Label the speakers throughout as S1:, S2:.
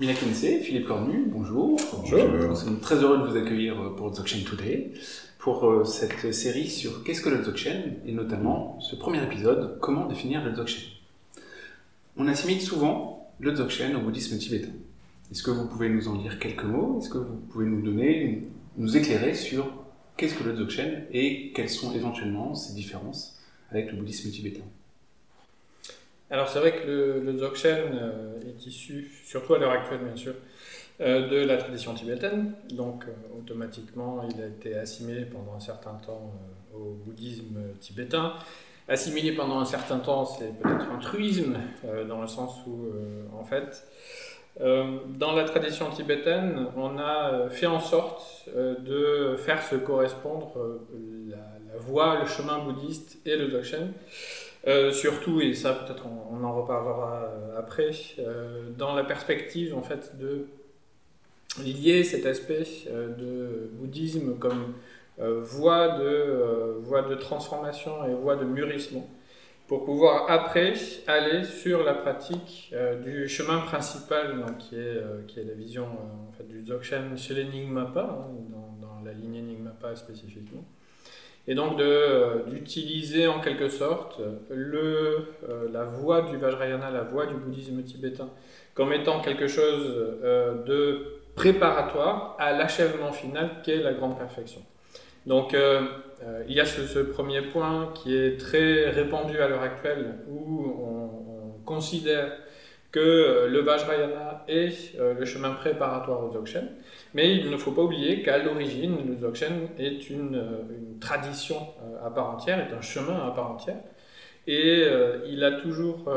S1: Mila Kensei, Philippe Cornu, bonjour.
S2: Bonjour.
S1: Nous sommes très heureux de vous accueillir pour Dzogchen Today, pour euh, cette série sur qu'est-ce que le Dzogchen, et notamment ce premier épisode, comment définir le Dzogchen. On assimile souvent le Dzogchen au bouddhisme tibétain. Est-ce que vous pouvez nous en dire quelques mots? Est-ce que vous pouvez nous donner, nous éclairer sur qu'est-ce que le Dzogchen et quelles sont éventuellement ses différences avec le bouddhisme tibétain?
S2: Alors c'est vrai que le, le Dzogchen euh, est issu, surtout à l'heure actuelle bien sûr, euh, de la tradition tibétaine. Donc euh, automatiquement il a été assimilé pendant un certain temps au bouddhisme tibétain. Assimilé pendant un certain temps, c'est peut-être un truisme, dans le sens où en fait, dans la tradition tibétaine, on a fait en sorte de faire se correspondre la, la voie, le chemin bouddhiste et le Dzogchen. Euh, surtout, et ça peut-être on, en reparlera euh, après, euh, dans la perspective en fait de lier cet aspect de bouddhisme comme voie, de, voie de transformation et voie de murissement pour pouvoir après aller sur la pratique du chemin principal donc, qui, est, qui est la vision en fait, du Dzogchen chez les hein, dans, dans, la lignée Nyingmapa spécifiquement et donc euh, d'utiliser en quelque sorte le, euh, la voie du Vajrayana, la voie du bouddhisme tibétain, comme étant quelque chose euh, de préparatoire à l'achèvement final qu'est la grande perfection. Donc il y a ce, premier point qui est très répandu à l'heure actuelle où on, on, considère que le Vajrayana est le chemin préparatoire au Dzogchen. Mais il ne faut pas oublier qu'à l'origine, le Dzogchen est une, euh, tradition euh, à part entière, est un chemin à part entière. Et euh, il, a toujours,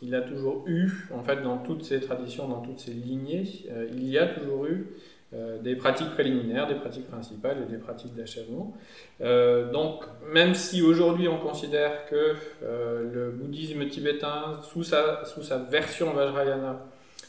S2: il a toujours eu, en fait, dans toutes ces traditions, dans toutes ces lignées, il y a toujours eu des pratiques préliminaires, des pratiques principales et des pratiques d'achèvement. donc, même si aujourd'hui on considère que le bouddhisme tibétain, sous sa, sous sa version Vajrayana,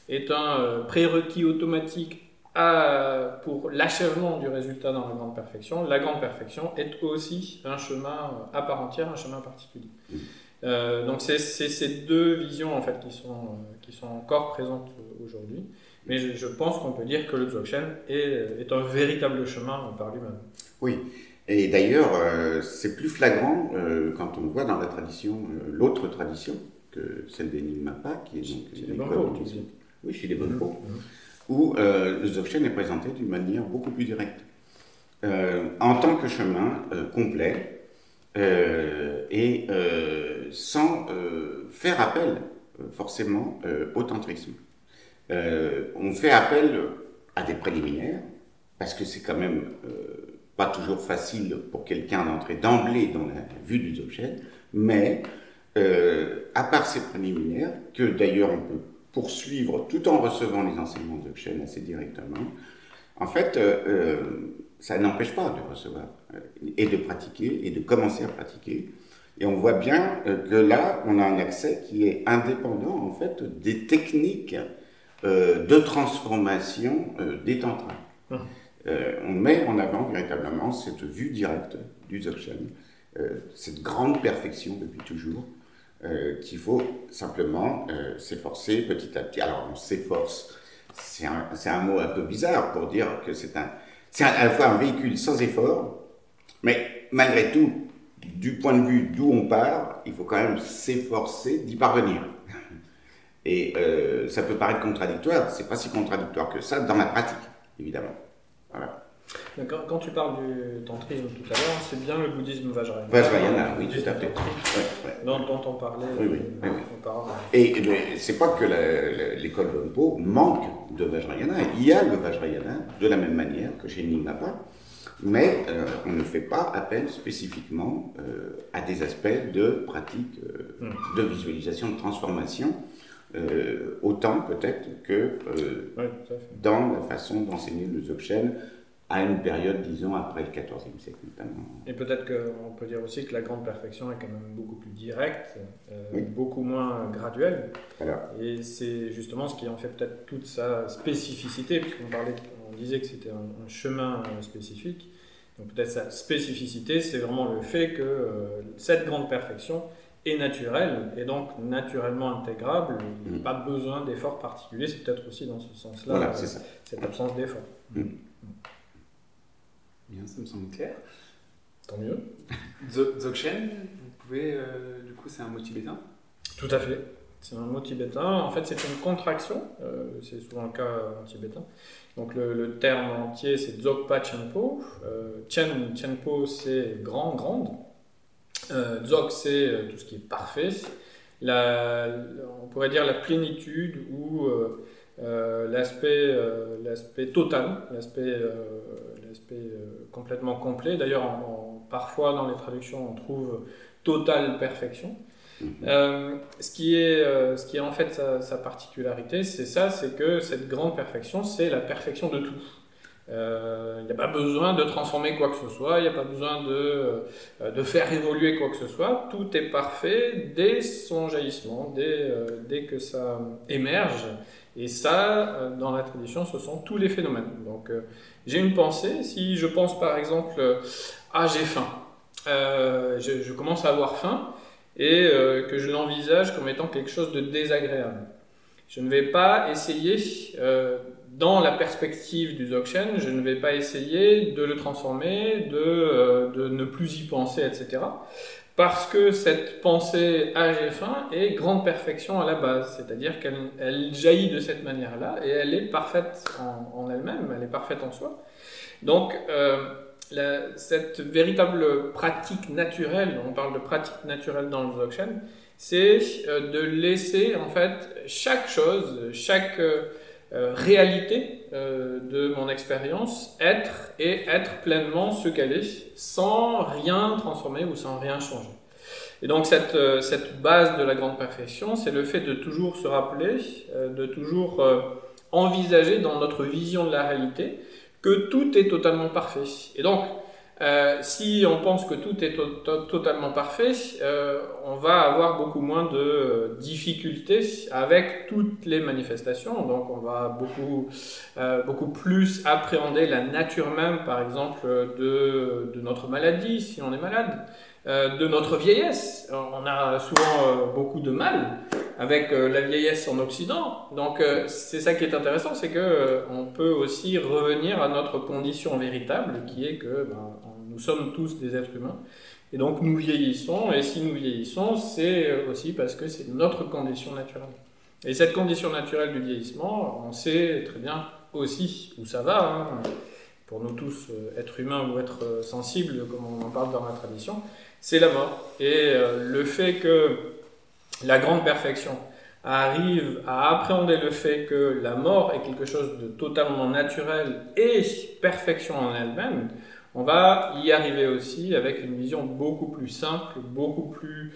S2: est un prérequis automatique pour l'achèvement du résultat dans la grande perfection, la grande perfection est aussi un chemin à part entière, un chemin particulier. Mm. Euh, donc c'est ces deux visions en fait qui sont, euh, qui sont encore présentes aujourd'hui. Mais je, pense qu'on peut dire que le Dzogchen est, est un véritable chemin par lui-même.
S3: Oui, et d'ailleurs c'est plus flagrant quand on voit dans la tradition, l'autre tradition que celle des Nyingmapa, qui est
S2: donc chez les
S3: Oui, chez les Bonpo. Où euh, le Dzogchen est présenté d'une manière beaucoup plus directe, euh, en tant que chemin euh, complet et sans faire appel forcément au tantrisme. on fait appel à des préliminaires, parce que c'est quand même pas toujours facile pour quelqu'un d'entrer d'emblée dans la vue du Dzogchen, mais à part ces préliminaires, que d'ailleurs on peut poursuivre tout en recevant les enseignements de Dzogchen assez directement, en fait, euh, euh, ça n'empêche pas de recevoir euh, et de pratiquer et de commencer à pratiquer. Et on voit bien que là, on a un accès qui est indépendant en fait des techniques de transformation des tantras. Hum. on met en avant véritablement cette vue directe du Dzogchen, cette grande perfection depuis toujours, euh, qu'il faut simplement euh, s'efforcer petit à petit. Alors on s'efforce, c'est un, un, mot un peu bizarre pour dire que c'est à la fois un véhicule sans effort, mais malgré tout, du point de vue d'où on part, il faut quand même s'efforcer d'y parvenir. Et euh, ça peut paraître contradictoire, c'est pas si contradictoire que ça dans la pratique, évidemment. Voilà.
S2: Quand, tu parles du tantrisme tout à l'heure, c'est bien le bouddhisme Vajrayana.
S3: Vajrayana, oui, tout à fait.
S2: Dont, on parlait
S3: oui, oui, oui, Et c'est pas que l'école Bonpo manque de Vajrayana. Il y a le Vajrayana de la même manière que chez Nyingmapa, mais euh, on ne fait pas appel spécifiquement euh, à des aspects de pratique euh, hmm. de visualisation, de transformation. autant peut-être que dans la façon d'enseigner le Dzogchen à une période, disons, après le XIVe siècle notamment.
S2: Et peut-être qu'on peut dire aussi que la grande perfection est quand même beaucoup plus directe, euh, beaucoup moins graduelle. Et c'est justement ce qui en fait peut-être toute sa spécificité, puisqu'on parlait, on disait que c'était un, chemin euh, spécifique. Donc peut-être sa spécificité, c'est vraiment le fait que euh, cette grande perfection est naturel et donc naturellement intégrable. Il n'y a
S3: Mm.
S2: pas besoin d'efforts particuliers. C'est peut-être aussi dans ce sens-là
S3: Voilà,
S2: euh, cette absence d'effort.
S1: Bien, ça me semble clair.
S2: Tant mieux.
S1: Zo- Dzogchen, vous pouvez, euh, du coup, c'est un mot tibétain?
S2: Tout à fait. C'est un mot tibétain. En fait, c'est une contraction. euh, c'est souvent le cas en tibétain. Donc, le, le terme entier, c'est Dzogpa Chenpo. Euh, Chen, Chenpo, c'est grand, grande. Euh, Dzog, c'est tout ce qui est parfait. La, on pourrait dire la plénitude ou l'aspect euh, l'aspect total, l'aspect euh, euh, complètement complet. D'ailleurs, parfois dans les traductions, on trouve totale perfection. Euh, ce, qui est, euh, ce qui est en fait sa, sa particularité, c'est ça, c'est que cette grande perfection, c'est la perfection de tout. Euh, Il n'y a pas besoin de transformer quoi que ce soit, il n'y a pas besoin de, euh, de faire évoluer quoi que ce soit, tout est parfait dès son jaillissement, dès, euh, dès que ça émerge. Et ça, dans la tradition, ce sont tous les phénomènes. Donc j'ai une pensée, si je pense par exemple, ah j'ai faim, je, commence à avoir faim, et que je l'envisage comme étant quelque chose de désagréable. Je ne vais pas essayer, euh, dans la perspective du Dzogchen, je ne vais pas essayer de le transformer, de, euh, de ne plus y penser, etc. Parce que cette pensée à j'ai faim est grande perfection à la base, c'est-à-dire qu'elle elle jaillit de cette manière-là et elle est parfaite en, elle-même, elle est parfaite en soi. Donc, euh, cette véritable pratique naturelle, on parle de pratique naturelle dans le Dzogchen, c'est euh, de laisser en fait chaque chose, chaque euh, réalité euh, de mon expérience être et être pleinement ce qu'elle est, sans rien transformer ou sans rien changer. Et donc cette, euh, cette base de la grande perfection, c'est le fait de toujours se rappeler, de toujours envisager dans notre vision de la réalité que tout est totalement parfait. Et donc, euh, si on pense que tout est to- to- totalement parfait, euh, on va avoir beaucoup moins de euh, difficultés avec toutes les manifestations. Donc, on va beaucoup, beaucoup plus appréhender la nature même, par exemple, de, notre maladie, si on est malade, de notre vieillesse. On a souvent beaucoup de mal avec la vieillesse en Occident. Donc c'est ça qui est intéressant, c'est que on peut aussi revenir à notre condition véritable, qui est que ben, nous sommes tous des êtres humains. Et donc nous vieillissons, et si nous vieillissons, c'est euh, aussi parce que c'est notre condition naturelle. Et cette condition naturelle du vieillissement, on sait très bien aussi où ça va. hein. Pour nous tous, euh, êtres humains ou êtres euh, sensibles, comme on en parle dans la tradition, c'est la mort. Et le fait que la grande perfection arrive à appréhender le fait que la mort est quelque chose de totalement naturel et perfection en elle-même, on va y arriver aussi avec une vision beaucoup plus simple, beaucoup plus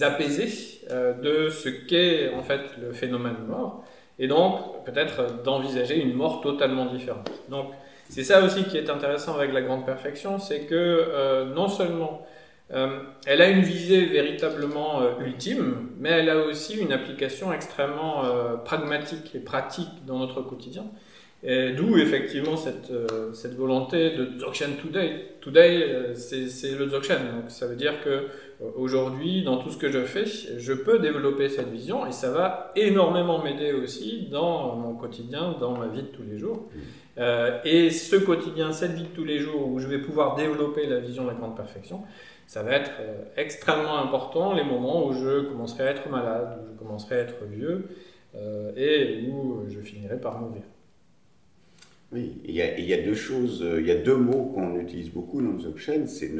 S2: apaisée euh, de ce qu'est en fait le phénomène mort, et donc peut-être d'envisager une mort totalement différente. Donc c'est ça aussi qui est intéressant avec la grande perfection, c'est que euh, non seulement euh, elle a une visée véritablement ultime, mais elle a aussi une application extrêmement pragmatique et pratique dans notre quotidien. D'où effectivement cette, euh, cette volonté de Dzogchen Today. Today, euh, c'est le Dzogchen. Donc ça veut dire que euh, aujourd'hui, dans tout ce que je fais, je peux développer cette vision et ça va énormément m'aider aussi dans mon quotidien, dans ma vie de tous les jours. Euh, et ce quotidien, cette vie de tous les jours où je vais pouvoir développer la vision de la grande perfection, ça va être extrêmement important les moments où je commencerai à être malade, où je commencerai à être vieux et où je finirai par mourir.
S3: Oui, il y, a, deux choses, euh, il y a deux mots qu'on utilise beaucoup dans le Dzogchen, c'est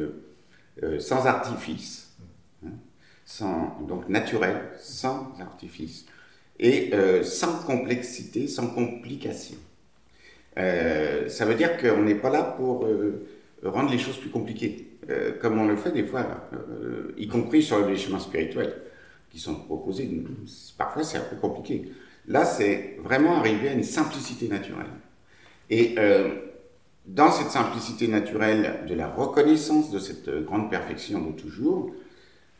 S3: euh, sans artifice, hein, donc naturel, sans artifice, et euh, sans complexité, sans complication. Euh, ça veut dire qu'on n'est pas là pour rendre les choses plus compliquées, comme on le fait des fois, y compris sur les chemins spirituels qui sont proposés. Parfois, c'est un peu compliqué. Là, c'est vraiment arriver à une simplicité naturelle. Et euh, dans cette simplicité naturelle de la reconnaissance de cette grande perfection de toujours,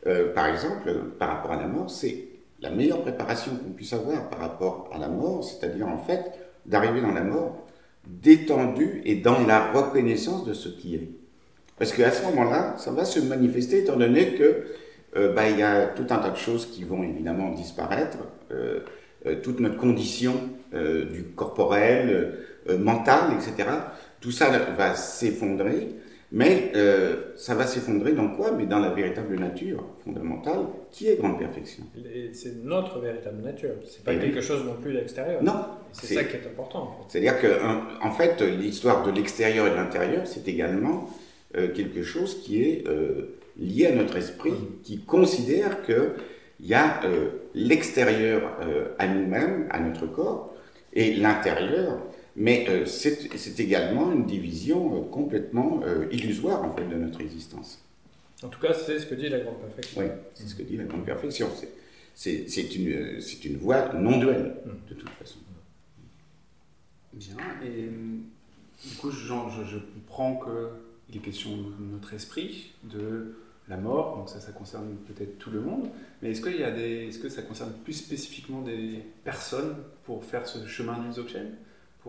S3: euh, par exemple, par rapport à la mort, c'est la meilleure préparation qu'on puisse avoir par rapport à la mort, c'est-à-dire en fait d'arriver dans la mort détendu et dans la reconnaissance de ce qui est. Parce qu'à ce moment-là, ça va se manifester étant donné que bah, il y a tout un tas de choses qui vont évidemment disparaître. toute notre condition du corporel, mental, etc. Tout ça va s'effondrer. Mais euh, ça va s'effondrer dans quoi? Mais dans la véritable nature fondamentale, qui est grande perfection.
S2: C'est notre véritable nature. C'est pas quelque chose non plus d'extérieur.
S3: Non.
S2: C'est ça qui est important.
S3: C'est-à-dire que, en fait, l'histoire de l'extérieur et de l'intérieur, c'est également euh, quelque chose qui est euh, lié à notre esprit, qui considère que il y a l'extérieur à nous-mêmes, à notre corps, et l'intérieur mais euh, c'est également une division euh, complètement euh, illusoire en fait de notre existence.
S2: En tout cas, c'est ce que dit la grande perfection.
S3: Oui, c'est ce que dit la grande perfection. C'est une, une voie non duelle, de toute façon.
S1: Bien, et du coup, je, je comprends qu'il est question de notre esprit, de la mort, donc ça, ça concerne peut-être tout le monde, mais est-ce, qu'il y a des, est-ce que ça concerne plus spécifiquement des personnes pour faire ce chemin du Dzogchen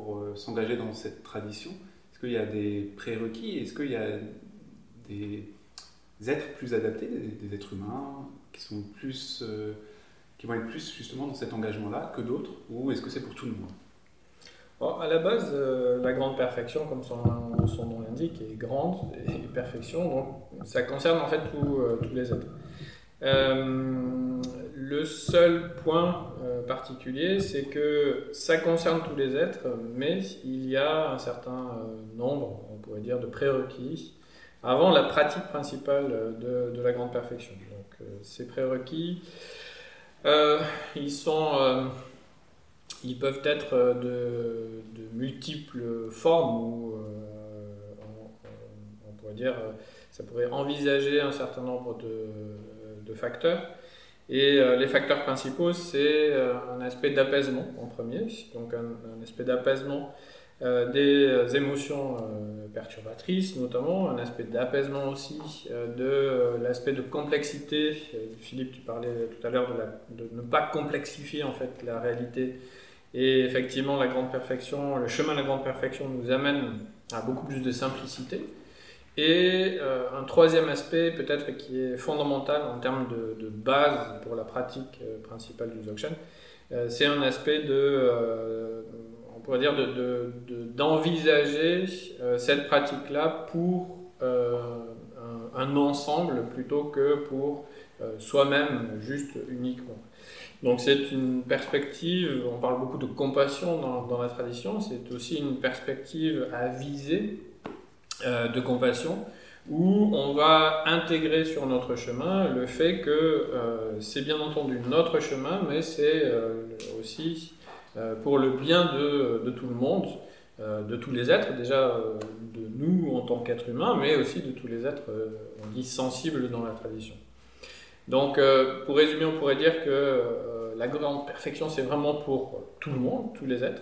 S1: euh, s'engager dans cette tradition. Est-ce qu'il y a des prérequis? Est-ce qu'il y a des êtres plus adaptés, des, êtres humains qui sont plus euh, qui vont être plus justement dans cet engagement-là que d'autres? Ou est-ce que c'est pour tout le monde?
S2: À la base, euh, la grande perfection, comme son, son nom l'indique, est grande et perfection, donc ça concerne en fait tous les êtres. Le seul point euh, particulier, c'est que ça concerne tous les êtres, mais il y a un certain euh, nombre, on pourrait dire, de prérequis avant la pratique principale de, la grande perfection. Donc, euh, ces prérequis, ils sont, ils peuvent être de, multiples formes ou on, pourrait dire, ça pourrait envisager un certain nombre de facteurs. Et euh, les facteurs principaux, c'est euh, un aspect d'apaisement en premier, donc un, aspect d'apaisement euh, des émotions perturbatrices notamment, un aspect d'apaisement aussi de l'aspect de complexité. Philippe, tu parlais tout à l'heure de, de, ne pas complexifier en fait la réalité. Et effectivement, la grande perfection, le chemin de la grande perfection nous amène à beaucoup plus de simplicité. Et euh, un troisième aspect, peut-être qui est fondamental en termes de, base pour la pratique euh, principale du Dzogchen, euh, c'est un aspect de, on pourrait dire, d'envisager cette pratique-là pour un, ensemble plutôt que pour soi-même, juste uniquement. Donc c'est une perspective, on parle beaucoup de compassion dans, la tradition, c'est aussi une perspective à viser de compassion, où on va intégrer sur notre chemin le fait que euh, c'est bien entendu notre chemin, mais c'est euh, aussi pour le bien de, de, tout le monde, de tous les êtres, déjà de nous en tant qu'êtres humains, mais aussi de tous les êtres, on dit, sensibles dans la tradition. Donc, pour résumer, on pourrait dire que la grande perfection, c'est vraiment pour tout le monde, tous les êtres,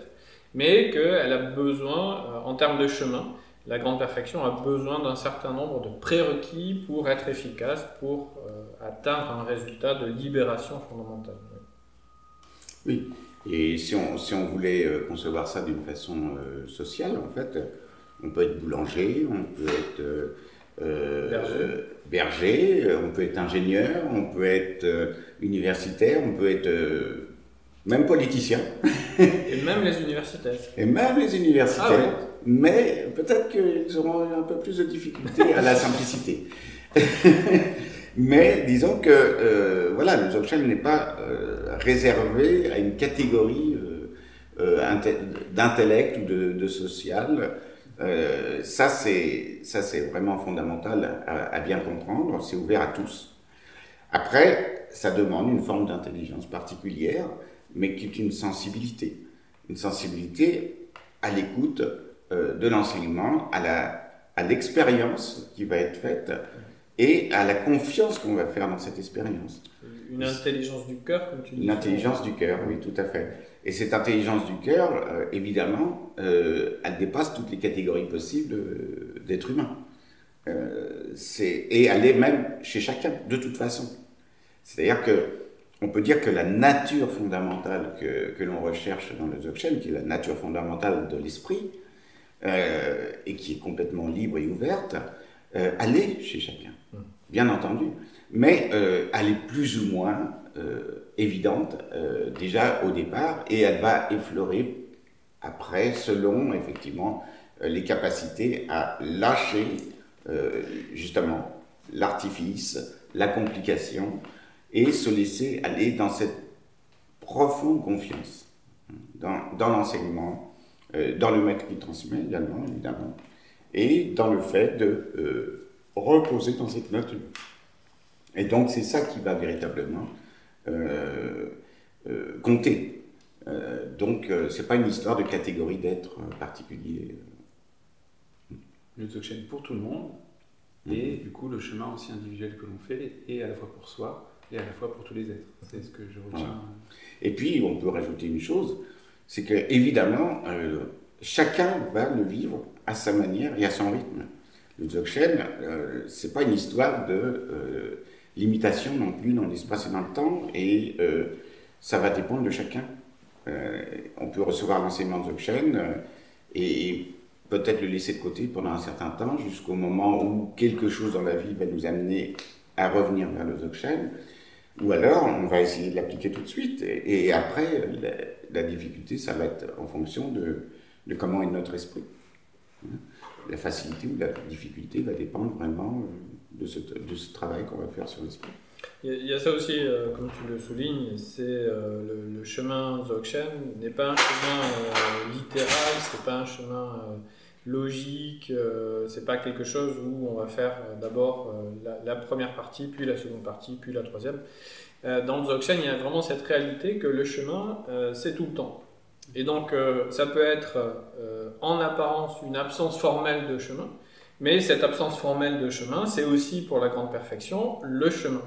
S2: mais qu'elle a besoin, en termes de chemin, la grande perfection a besoin d'un certain nombre de prérequis pour être efficace, pour euh, atteindre un résultat de libération fondamentale.
S3: Oui, et si on, si on voulait euh, concevoir ça d'une façon euh, sociale, en fait, on peut être boulanger, on peut être berger. on peut être ingénieur, on peut être universitaire, on peut être même politicien.
S2: et même les universitaires.
S3: Et même les universitaires. Ah mais peut-être qu'ils auront un peu plus de difficultés à la simplicité. mais disons que euh, voilà, le Dzogchen n'est pas euh, réservé à une catégorie euh, d'intellect ou de, social. ça, c'est vraiment fondamental à bien comprendre. C'est ouvert à tous. Après, ça demande une forme d'intelligence particulière, mais qui est une sensibilité. Une sensibilité à l'écoute euh, de l'enseignement, à l'expérience qui va être faite et à la confiance qu'on va faire dans cette expérience.
S2: Une intelligence du cœur, comme tu dis.
S3: Une intelligence du cœur, oui, tout à fait. Et cette intelligence du cœur, euh, évidemment, euh, elle dépasse toutes les catégories possibles d'êtres humains. et elle est même chez chacun, de toute façon. C'est-à-dire que on peut dire que la nature fondamentale que, que l'on recherche dans le Dzogchen, qui est la nature fondamentale de l'esprit, euh, et qui est complètement libre et ouverte, euh, aller chez chacun. Hum. bien entendu, mais elle est plus ou moins évidente déjà au départ et elle va effleurer après selon effectivement les capacités à lâcher justement l'artifice, la complication et se laisser aller dans cette profonde confiance dans, dans l'enseignement, euh, dans le maître qui transmet également, évidemment, et dans le fait de euh, reposer dans cette nature. Et donc c'est ça qui va véritablement euh, compter. donc c'est pas une histoire de catégorie d'être particulier.
S1: Le Dzogchen pour tout le monde, et du coup le chemin aussi individuel que l'on fait, et à la fois pour soi, et à la fois pour tous les êtres. C'est ce que je retiens.
S3: Et puis, on peut rajouter une chose, c'est que évidemment, euh, chacun va le vivre à sa manière et à son rythme. Le Dzogchen, euh, c'est pas une histoire de euh, limitation non plus dans l'espace et dans le temps, et euh, ça va dépendre de chacun. on peut recevoir l'enseignement Dzogchen et peut-être le laisser de côté pendant un certain temps, jusqu'au moment où quelque chose dans la vie va nous amener à revenir vers le Dzogchen. Ou alors, on va essayer de l'appliquer tout de suite. Et, après, la, difficulté, ça va être en fonction de, de comment est notre esprit. La facilité ou la difficulté va dépendre vraiment euh, de ce, de ce travail qu'on va faire sur l'esprit.
S2: Il y a ça aussi, euh, comme tu le soulignes, c'est euh, le, chemin Dzogchen n'est pas un chemin littéral, c'est pas un chemin logique, c'est pas quelque chose où on va faire d'abord la, première partie, puis la seconde partie, puis la troisième. dans le Dzogchen, il y a vraiment cette réalité que le chemin, c'est tout le temps. Et donc, ça peut être en apparence une absence formelle de chemin, mais cette absence formelle de chemin, c'est aussi pour la grande perfection le chemin.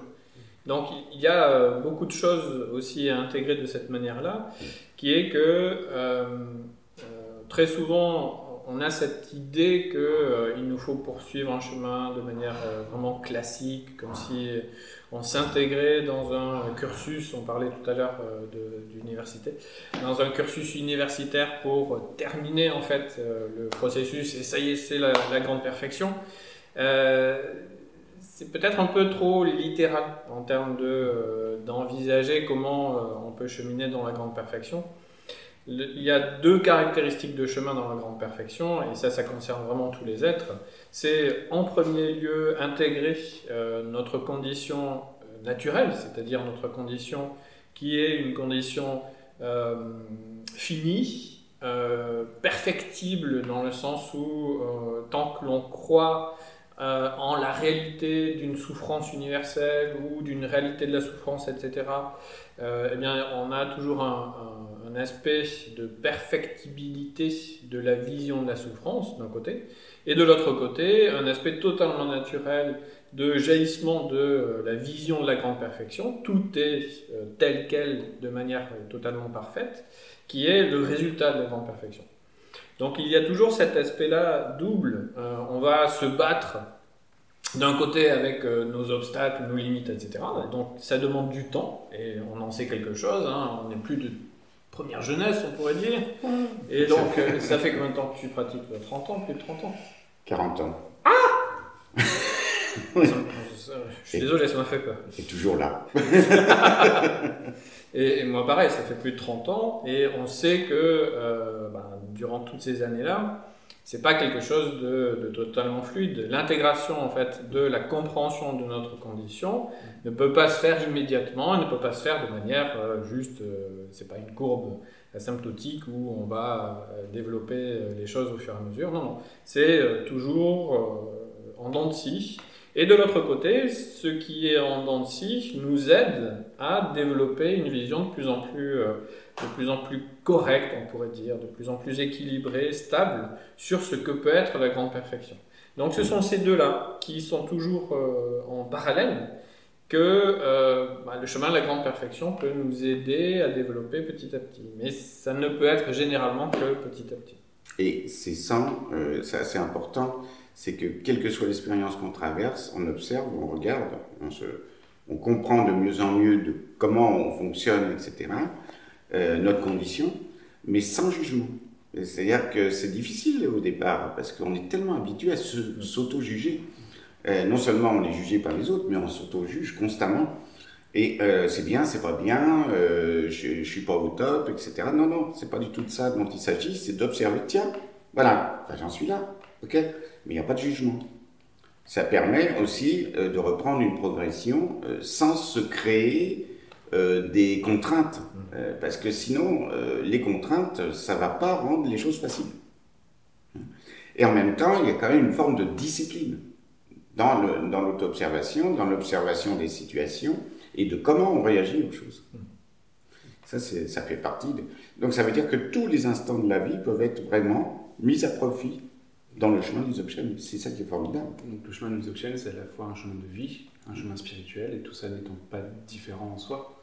S2: Donc il y a beaucoup de choses aussi à intégrer de cette manière-là, qui est que très souvent on a cette idée qu'il euh, nous faut poursuivre un chemin de manière euh, vraiment classique, comme si on s'intégrait dans un cursus, on parlait tout à l'heure euh, d'université, dans un cursus universitaire pour terminer en fait le processus et ça y est, c'est la, grande perfection. c'est peut-être un peu trop littéral en termes d'envisager comment on peut cheminer dans la grande perfection il y a deux caractéristiques de chemin dans la grande perfection, et ça, ça concerne vraiment tous les êtres. C'est en premier lieu intégrer euh, notre condition euh, naturelle, c'est-à-dire notre condition qui est une condition euh, finie, perfectible dans le sens où tant que l'on croit en la réalité d'une souffrance universelle ou d'une réalité de la souffrance, etc., eh bien, on a toujours un aspect de perfectibilité de la vision de la souffrance d'un côté, et de l'autre côté, un aspect totalement naturel de jaillissement de euh, la vision de la grande perfection, tout est euh, tel quel de manière totalement parfaite, qui est le résultat de la grande perfection. Donc il y a toujours cet aspect-là double, euh, on va se battre d'un côté avec nos obstacles, nos limites, etc. Donc ça demande du temps, et on en sait quelque chose, hein. on n'est plus de première jeunesse, on pourrait dire. Et donc, euh, ça fait combien de temps que tu pratiques? 30 ans, plus de 30 ans?
S3: 40 ans.
S2: Ah Je suis désolé, ça m'a fait peur.
S3: Et toujours là.
S2: et, moi, pareil, ça fait plus de 30 ans, et on sait que euh, ben, durant toutes ces années-là, c'est pas quelque chose de, totalement fluide. L'intégration en fait de la compréhension de notre condition ne peut pas se faire immédiatement, ne peut pas se faire de manière euh, juste, euh, c'est pas une courbe asymptotique où on va euh, développer les choses au fur et à mesure. Non, non, c'est toujours en dents de scie. Et de l'autre côté, ce qui est en dents nous aide à développer une vision de plus en plus de plus en plus correct, on pourrait dire, de plus en plus équilibré, stable sur ce que peut être la grande perfection. Donc ce sont ces deux-là qui sont toujours euh, en parallèle que euh, bah, le chemin de la grande perfection peut nous aider à développer petit à petit. Mais ça ne peut être généralement que petit à petit.
S3: Et c'est ça, euh, c'est assez important, c'est que quelle que soit l'expérience qu'on traverse, on observe, on regarde, on, se, on comprend de mieux en mieux de comment on fonctionne, etc. Euh, notre condition, mais sans jugement. C'est-à-dire que c'est difficile au départ, parce qu'on est tellement habitué à s'auto-juger. euh, non seulement on est jugé par les autres, mais on s'auto-juge constamment. Et c'est bien, c'est pas bien, je, je suis pas au top, etc. Non, non, c'est pas du tout de ça dont il s'agit, c'est d'observer, tiens, voilà, j'en suis là, ok Mais il n'y a pas de jugement. Ça permet aussi de reprendre une progression sans se créer des contraintes. parce que sinon, les contraintes, ça va pas rendre les choses faciles. Et en même temps, il y a quand même une forme de discipline dans l'auto-observation, dans l'observation des situations et de comment on réagit aux choses. Ça, ça fait partie. De... Donc ça veut dire que tous les instants de la vie peuvent être vraiment mis à profit dans le chemin du Dzogchen. C'est ça qui est formidable.
S1: Donc le chemin du Dzogchen, c'est à la fois un chemin de vie, un chemin spirituel, et tout ça n'étant pas différent en soi.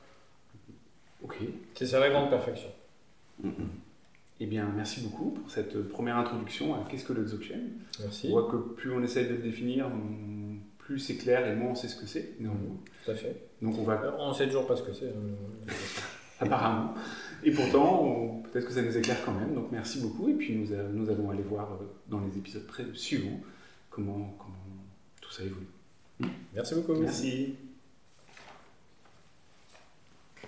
S2: Ok. C'est ça la grande perfection.
S1: Mm-hmm. Eh bien, merci beaucoup pour cette première introduction à qu'est-ce que le Dzogchen.
S2: Merci.
S1: On voit que plus on essaie de le définir, plus c'est clair et moins on sait ce que c'est.
S2: Mmh, tout à fait.
S1: Donc on va.
S2: Euh, on sait toujours pas ce que c'est. Hein.
S1: Apparemment. Et pourtant, peut-être que ça nous éclaire quand même. Donc merci beaucoup. Et puis nous, nous allons aller voir euh, dans les épisodes suivants comment, comment tout ça évolue.
S2: Merci beaucoup.
S1: Merci.